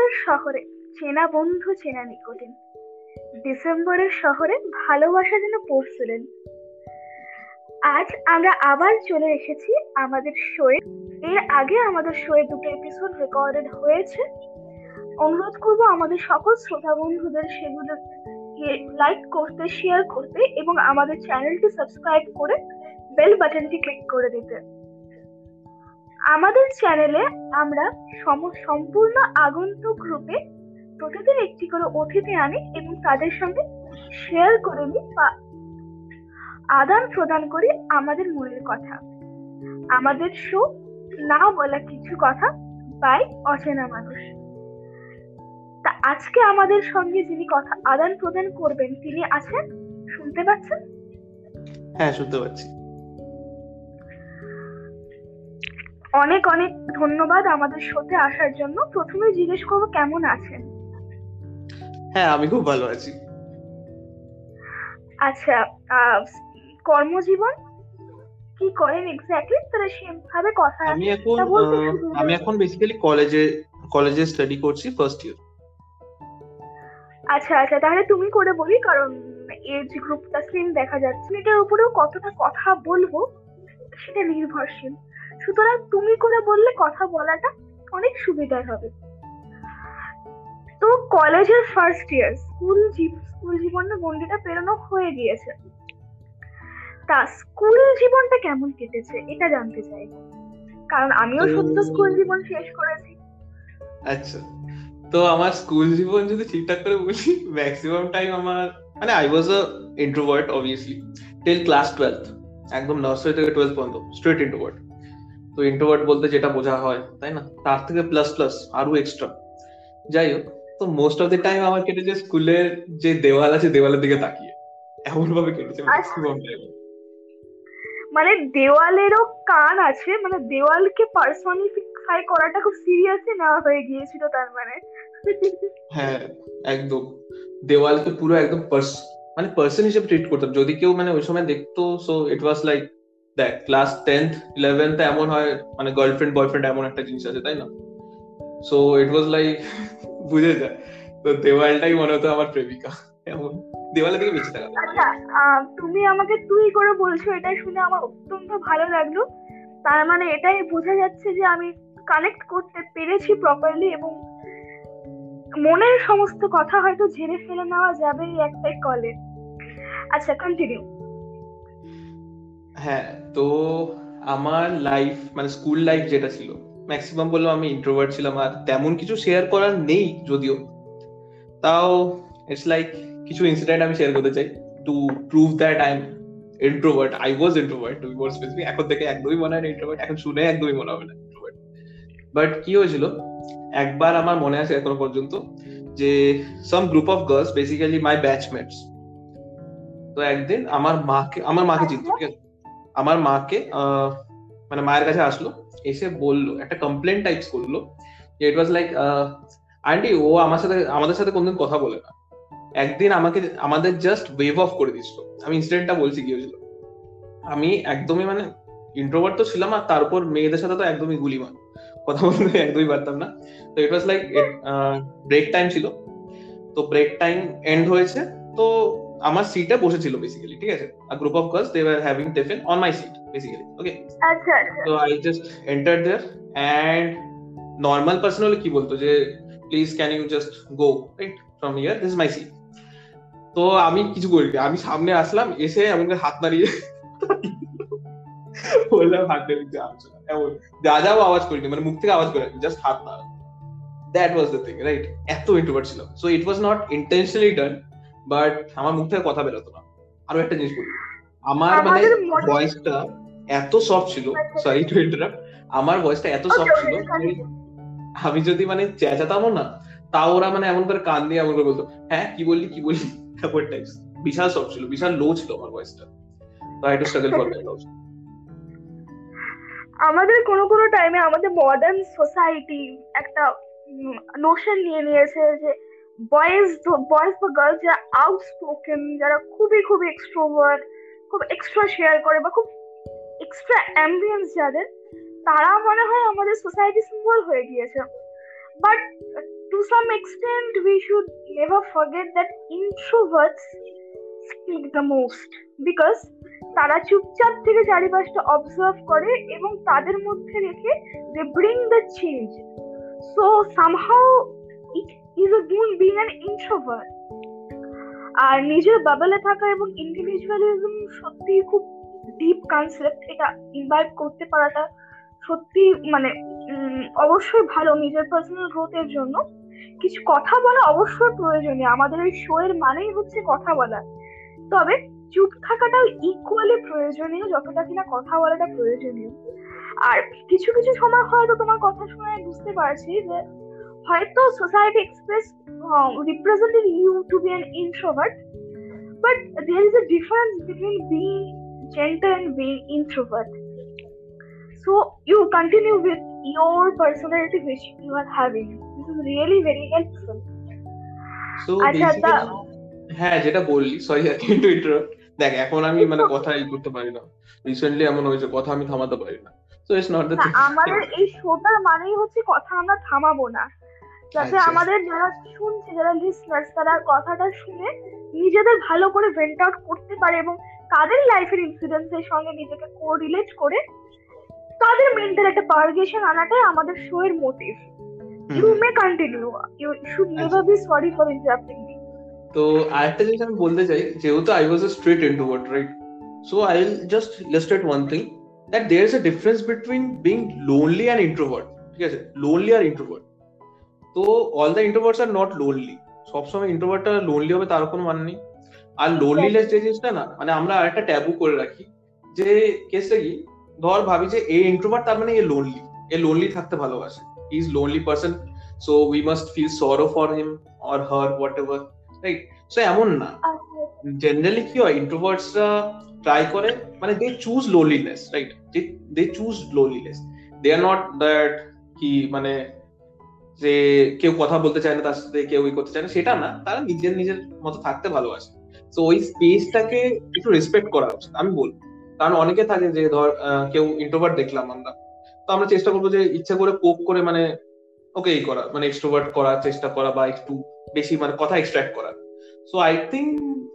ডিসেম্বরের শহরে, চেনা বন্ধু, চেনা নিকটে ডিসেম্বরের শহরে ভালোবাসা যেন পড়ছিলেন আজ আমরা আবার চলে এসেছি আমাদের শোয়ে। এর আগে আমাদের শোয়ে দুটো এপিসোড রেকর্ডেড হয়েছে। অনুরোধ করব আমাদের সকল শ্রোতা বন্ধুদের সেগুলো লাইক করতে শেয়ার করতে এবং আমাদের চ্যানেলটি সাবস্ক্রাইব করে বেল বাটনটি ক্লিক করে দিতে। আমাদের চ্যানেলে আমরা সম্পূর্ণ আগন্তুক রূপে প্রতিদিন একটি করে অতিথি আনি এবং তাদের সঙ্গে শেয়ার করে নিই বা আদান প্রদান করি আমাদের মনের কথা। আমাদের শো না বলা কিছু কথা বাই অচেনা মানুষ। তা আজকে আমাদের সঙ্গে যিনি কথা, আদান প্রদান করবেন তিনি আছেন, শুনতে পাচ্ছেন? হ্যাঁ শুনতে পাচ্ছি। অনেক অনেক ধন্যবাদ আমাদের শোতে আসার জন্য। প্রথমে জিজ্ঞেস করব কেমন আছেন? হ্যাঁ আমি খুব ভালো আছি। আচ্ছা কর্মজীবন কি করেন এক্স্যাক্টলি তাহলে সেভাবে কথা আমি এখন আমি এখন বেসিক্যালি কলেজে কলেজে স্টাডি করছি ফার্স্ট ইয়ার আচ্ছা আচ্ছা তাহলে তুমি করে বলি কারণ এজ গ্রুপটা সেম দেখা যাচ্ছে। এটার উপরেও কতটা কথা বলব সেটা নির্ভরশীল। সুতরাং তুমি করে বললে কথা বলাটা অনেক সুবিধার হবে। তো কলেজের ফার্স্ট ইয়ার স্কুল স্কুল জীবনে গন্ডিটা পেরোনো হয়ে গিয়েছে। তা স্কুল জীবনটা কেমন কেটেছে এটা জানতে চাই। কারণ আমিও সত্য স্কুল জীবন শেষ করেছি। আচ্ছা তো আমার স্কুল জীবন যদি ঠিকঠাক করে বলি ম্যাক্সিমাম টাইম আমার মানে I was a introvert obviously till class twelfth একদম নার্সারি থেকে টুয়েলথ পর্যন্ত স্ট্রেট ইন্ট্রোভার্ট তো ইন্ট্রোভার্ট বলতে যেটা বোঝা হয় তাই না? তার থেকে প্লাস প্লাস আরও এক্সট্রা যাই হোক তো মোস্ট অফ দ্য টাইম আমার কেটেছে স্কুলের যে দেওয়াল আছে দেওয়ালের দিকে তাকিয়ে। এমন ভাবে কেটেছে মানে দেওয়ালেরও কান আছে মানে দেওয়ালকে পার্সোনিফাই করাটা খুব সিরিয়াসলি নেওয়া হয়ে গিয়েছিল তার মানে? হ্যাঁ একদম। দেওয়ালকে পুরো একদম পার্স মানে পার্সন হিসেবে ট্রিট করতাম। যদি কেউ মানে ওই সময় দেখতো সো ইট ওয়াজ লাইক দেখ ক্লাস টেন্থ ইলেভেন্থ এমন হয় মানে গার্লফ্রেন্ড বয়ফ্রেন্ড এমন একটা জিনিস আছে, তাই না? সো ইট ওয়াজ লাইক বুঝে যায় তো দেওয়ালটাই মনে হতো আমার প্রেমিকা, এমন। দেওয়ালের দিকে বেঁচে থাকা। আচ্ছা তুমি আমাকে তুই করে বলছো এটা শুনে আমার অত্যন্ত ভালো লাগল। তার মানে এটাই বোঝা যাচ্ছে যে আমি কানেক্ট করতে পেরেছি প্রপারলি এবং মনের সমস্ত কথা হয়তো ঝেড়ে ফেলে নেওয়া যাবে একটাই কলে আচ্ছা কন্টিনিউ হ্যাঁ তো আমার লাইফ মানে স্কুল লাইফ যেটা ছিল ম্যাক্সিমাম বলল আমি ইন্ট্রোভার্ট ছিলাম আর তেমন কিছু শেয়ার করার নেই যদিও। তাও ইটস লাইক কিছু ইনসিডেন্ট আমি শেয়ার করতে চাই। To prove that I am introvert I was introvert to be more specific এখন থেকে একদমই মনে হয় না ইন্ট্রোভার্ট এখন শুনে একদমই মনে হবে না ইন্ট্রোভার্ট বাট কি হয়েছিল? একবার আমার মনে আছে এখনও পর্যন্ত যে some group of girls basically my batchmates তো একদিন আমার মাকে আমার মাকে চিনতো, ঠিক আছে? আমার মাকে মানে মায়ের কাছে আসলো, এসে বলল, একটা কমপ্লেন টাইপস করল ইট ওয়াজ লাইক আন্টি ও আমার সাথে, আমাদের সাথে কোনদিন কথা বলে না। একদিন আমাকে, আমাদের জাস্ট ওয়েভ অফ করে দিছিল আমি ইনসিডেন্টটা বলছি কি হয়েছিল? আমি একদমই মানে ইন্ট্রোভার্ট তো ছিলাম, আর তারপর মেয়েদের সাথে তো একদমই গুলিমান কথা বলতে একদমই পারতাম না। তো it was like break time ছিল। তো ব্রেক টাইম এন্ড হয়েছে। তো আমার সিটে বসেছিল বেসিক্যালি ঠিক আছে a group of girls they were having tiffin on my seat basically okay আচ্ছা তো I just enter there and normal person হলে কি বলতো যে please can you just go right from here this my seat তো আমি কিছু করি আমি সামনে আসলাম এসে আমাকে হাত নাড়িয়ে বললাম হাত নাড়িয়ে এমন যা যাও আওয়াজ করিনি মানে মুখ থেকে আওয়াজ করে জাস্ট হাত নাড়া that was the thing right এত ইন্ট্রোভার্ট ছিল so it was not intentionally done but আমার মুখ থেকে কথা বেরোতো না। আরও একটা জিনিস বলি। আমার মানে ভয়েসটা এত সফট ছিল। সরি টু ইন্টারাপ্ট আমার ভয়েসটা এত সফট ছিল আমি যদি মানে চেঁচাতামও না তাও ওরা মানে এমন করে কান দিয়ে এমন করে বলতো হ্যাঁ কি বললি কি বললি? তারপর টাইপস বিশাল সফট ছিল বিশাল লো ছিল আমার ভয়েসটা তো I to struggle for that also আমাদের কোনো কোনো টাইমে আমাদের মডার্ন সোসাইটি একটা নোশন নিয়ে নিয়েছে যে বয়েজ বয়েজ বা গার্লস যারা আউটস্পোকেন যারা খুবই খুবই এক্সট্রোভার্ট খুব এক্সট্রা শেয়ার করে বা খুব এক্সট্রা অ্যাম্বিয়েন্স যাদের, তারা মনে হয় আমাদের সোসাইটি সিম্বল হয়ে গিয়েছে। But to some extent, we should never forget that introverts speak the most because তারা চুপচাপ থেকে চারিপাশটা অবজার্ভ করে এবং তাদের মধ্যে রেখে they bring the change so somehow a good being an introvert আর নিজের বাবলে থাকা এবং ইন্ডিভিজুয়ালিজম সত্যি খুব ডিপ কনসেপ্ট এটা ইনভাইট করতে পারাটা সত্যি মানে অবশ্যই ভালো নিজের পার্সোনাল গ্রোথের জন্য। কিছু কথা বলা অবশ্যই প্রয়োজনীয়। আমাদের এই শো এর মানেই হচ্ছে কথা বলা। তবে চুপ থাকাটাও ইকুয়ালি প্রয়োজনীয়, যতটা কিনা কথা বলাটা প্রয়োজনীয়। আর কিছু কিছু সময় হয়তো তোমার কথা শুনে বুঝতে পারছি যে হয়তো society express represented you to be an introvert but there is a difference between being gentle and being introvert. So you continue with your personality which you are having. This is really very helpful. So আচ্ছা হ্যাঁ যেটা বললি sorry কিন্তু interrupt দেখ এখন আমি মানে কথা ই করতে পারি না। রিসেন্টলি এমন হয়েছে কথা আমি থামাতে পারি না। সো ইটস নট দ্য আমাদের এই শোটার মানেই হচ্ছে কথা আমরা থামাবো না। যাতে আচ্ছা। আমাদের যারা শুনছে যারা লিসনার্স তারা কথাটা শুনে নিজেদের ভালো করে ভেন্ট আউট করতে পারে এবং তাদের লাইফের ইনসিডেন্সের সঙ্গে নিজেকে কোরিলেট করে তাদের মেন্টাল একটা পারগেশন আনাটাই আমাদের শো এর motive you may continue you should never be sorry for interrupting me তো আরেকটা জিনিস আমি বলতে চাই যেহেতু I was a straight introvert right so I will just illustrate one thing that there is a difference between being lonely and introvert ঠিক আছে? Lonely আর ইন্ট্রোভার্ট তো all the introverts are not lonely সবসময় ইন্ট্রোভার্টটা lonely হবে, তার কোনো মানে নেই। আর লোনলিনেস যে জিনিসটা না মানে আমরা আরেকটা ট্যাবু করে রাখি যে কেসটা কি? ধর ভাবি যে এই ইন্ট্রোভার্ট তার মানে এ লোনলি এ লোনলি থাকতে ভালোবাসে। Is lonely person so we must feel sorrow for him or her whatever right so এমন না। জেনারেলি কি হয় ইন্ট্রোভার্টসরা ট্রাই করে মানে they choose loneliness right they choose loneliness they are not that কি মানে যে কেউ কথা বলতে চায় না, তার সাথে কেউ ই করতে চায় না, সেটা না, তারা নিজের নিজের মতো থাকতে ভালোবাসে। তো ওই স্পেসটাকে একটু রেসপেক্ট করা উচিত, আমি বলব। কারণ অনেকে থাকে যে, ধর কেউ ইন্ট্রোভার্ট দেখলাম আমরা, তো আমরা চেষ্টা করব যে, ইচ্ছা করে কোপ করে মানে ওকে এই করা মানে এক্সট্রোভার্ট করার চেষ্টা করা বা একটু বেশি মানে কথা এক্সট্রাক্ট করা so I think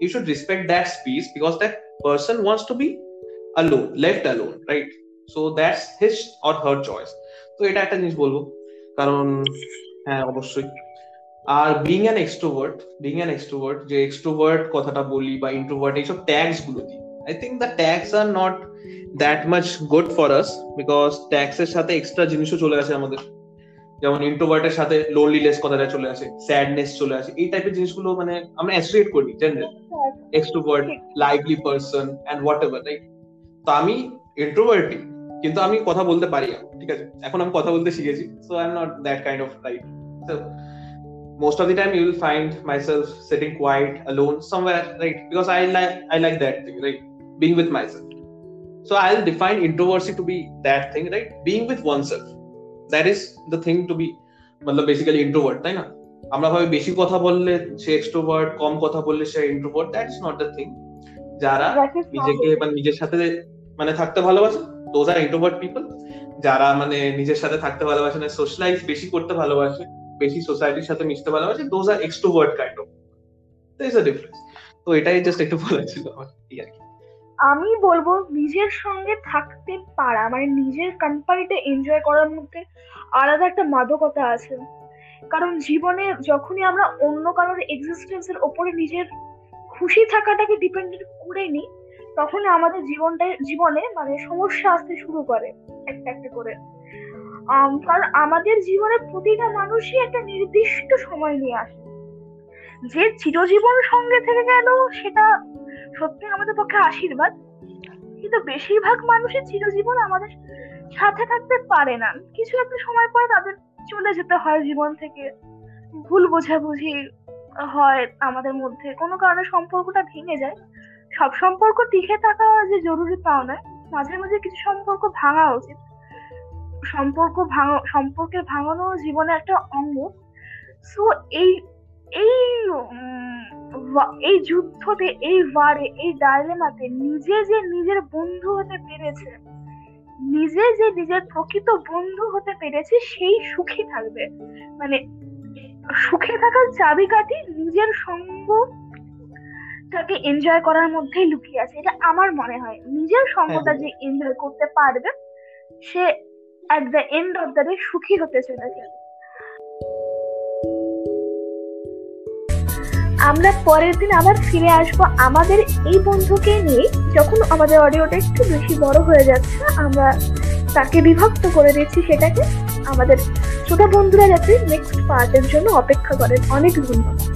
you should respect that space because that person wants to be alone left alone right so that's his or her choice তো এটা একটা জিনিস বলব কারণ হ্যাঁ অবশ্যই। আর being an extrovert being an extrovert যে এক্সট্রোভার্ট কথাটা বলি বা ইন্ট্রোভার্ট এইসব ট্যাগসগুলো দিই। I think the tags are not that much good for us because tags এর সাথে এক্সট্রা জিনিসও চলে আসে আমাদের। যেমন ইন্ট্রোভার্টের সাথে লোনলিনেস কথাটা চলে আসে স্যাডনেস চলে আসে এই টাইপের জিনিসগুলো মানে আমরা অ্যাসোসিয়েট করি general extrovert lively person and whatever right তো আমি ইন্ট্রোভার্টই কিন্তু আমি কথা বলতে পারি এখন, ঠিক আছে এখন আমি কথা বলতে শিখেছি so I am not that kind of right so most of the time you will find myself sitting quiet alone somewhere right because i like i like that thing right being with myself so i'll define introversion to be that thing right being with oneself that is the thing to be मतलब basically introvert তাই না আমরা ভাবে বেশি কথা বললে সে extrovert কম কথা বললে সে introvert that's not the thing যারা That is নিজেকে not- মানে নিজের সাথে মানে থাকতে ভালোবাসে? দোজ আর ইন্ট্রোভার্ট পিপল যারা মানে নিজের সাথে থাকতে ভালোবাসে না সোশ্যালাইজ বেশি করতে ভালোবাসে, বেশি সোসাইটির সাথে মিশতে ভালোবাসে those are extrovert kind of is a difference তো এটাই জাস্ট একটু বলা ছিল আমার কি। আমি বলব নিজের সঙ্গে থাকতে পারা মানে নিজের কোম্পানিতে এনজয় করার মধ্যে আলাদা একটা মাদকতা আছে। কারণ জীবনে যখনই আমরা অন্য কারোর এক্সিস্টেন্সের ওপরে নিজের খুশি থাকাটাকে ডিপেন্ডেন্ট করে নিই তখনই আমাদের জীবনটাই জীবনে মানে সমস্যা আসতে শুরু করে একটা একটা করে। কারণ আমাদের জীবনে প্রতিটা মানুষই একটা নির্দিষ্ট সময় নিয়ে আসে। যে চিরজীবন সঙ্গে থেকে গেল, সেটা সত্যি আমাদের পক্ষে আশীর্বাদ। কিন্তু বেশিরভাগ মানুষের চিরজীবন আমাদের সাথে থাকতে পারে না। কিছু একটা সময় পর তাদের চলে যেতে হয় জীবন থেকে। ভুল বোঝাবুঝি হয় আমাদের মধ্যে। কোনো কারণে সম্পর্কটা ভেঙে যায়। সব সম্পর্ক টিকে থাকা যে জরুরি তাও নয়। মাঝে মাঝে কিছু সম্পর্ক ভাঙা উচিত। সম্পর্ক ভাঙা সম্পর্কের ভাঙানো জীবনে একটা অঙ্গ। সো এই এই এই যুদ্ধতে, এই ওয়ারে, এই ডায়লেমাতে নিজে যে নিজের বন্ধু হতে পেরেছে, নিজে যে নিজের প্রকৃত বন্ধু হতে পেরেছে, সেই সুখী থাকবে। মানে সুখে থাকার চাবিকাঠি নিজের সঙ্গ তাকে এনজয় করার মধ্যেই লুকিয়ে আছে। এটা আমার মনে হয়। নিজের সঙ্গটা যে এনজয় করতে পারবে সে at the end of the day সুখী হতে চলেছে। আমরা পরের দিন আবার ফিরে আসব আমাদের এই বন্ধুকে নিয়ে। যখন আমাদের অডিওটা একটু বেশি বড় হয়ে যাচ্ছে আমরা তাকে বিভক্ত করে দিচ্ছি সেটাকে। আমাদের শ্রোতা বন্ধুরা যাতে নেক্সট পার্টের জন্য অপেক্ষা করেন। অনেক ধন্যবাদ।